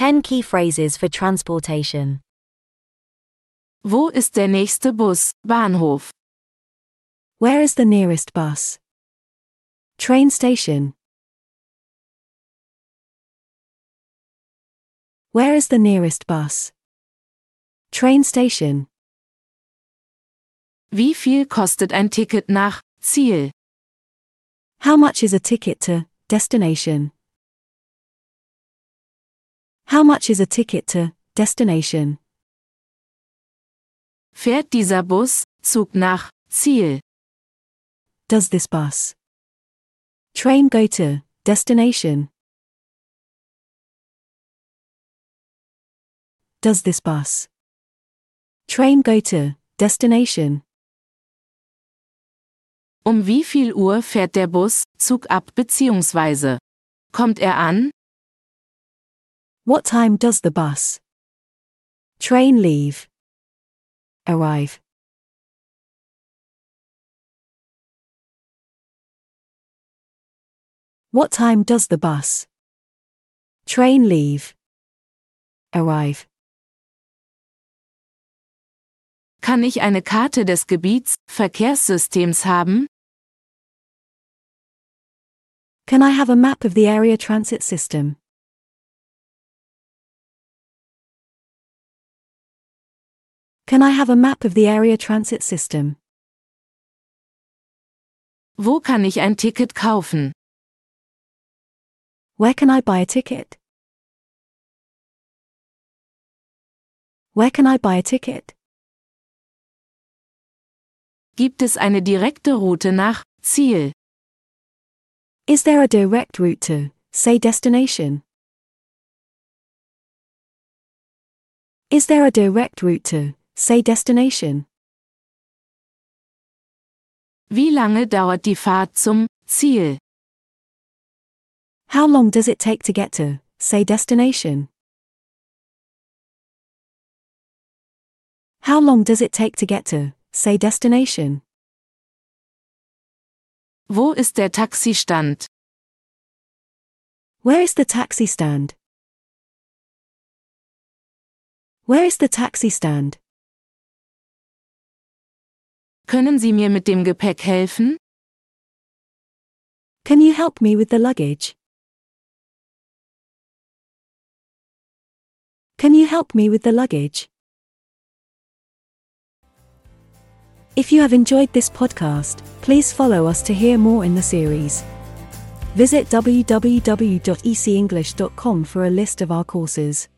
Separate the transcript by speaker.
Speaker 1: 10 key phrases for transportation.
Speaker 2: Wo ist der nächste Bus, Bahnhof?
Speaker 1: Where is the nearest bus? Train station. Where is the nearest bus? Train station.
Speaker 2: Wie viel kostet ein Ticket nach Ziel?
Speaker 1: How much is a ticket to destination? How much is a ticket to destination?
Speaker 2: Fährt dieser Bus Zug nach Ziel?
Speaker 1: Does this bus train go to destination? Does this bus train go to destination?
Speaker 2: Um wie viel Uhr fährt der Bus Zug ab bzw. kommt er an?
Speaker 1: What time does the bus train leave? Arrive. What time does the bus train leave? Arrive.
Speaker 2: Kann ich eine Karte des Gebiets Verkehrssystems haben?
Speaker 1: Can I have a map of the area transit system? Can I have a map of the area transit system?
Speaker 2: Wo kann ich ein Ticket kaufen?
Speaker 1: Where can I buy a ticket? Where can I buy a ticket?
Speaker 2: Gibt es eine direkte Route nach Ziel?
Speaker 1: Is there a direct route to, say, destination? Is there a direct route to, say, destination?
Speaker 2: Wie lange dauert die Fahrt zum Ziel?
Speaker 1: How long does it take to get to, say, destination? How long does it take to get to, say, destination?
Speaker 2: Wo ist der Taxistand?
Speaker 1: Where is the taxi stand? Where is the taxi stand?
Speaker 2: Können Sie mir mit dem Gepäck helfen?
Speaker 1: Can you help me with the luggage? Can you help me with the luggage? If you have enjoyed this podcast, please follow us to hear more in the series. Visit www.ecenglish.com for a list of our courses.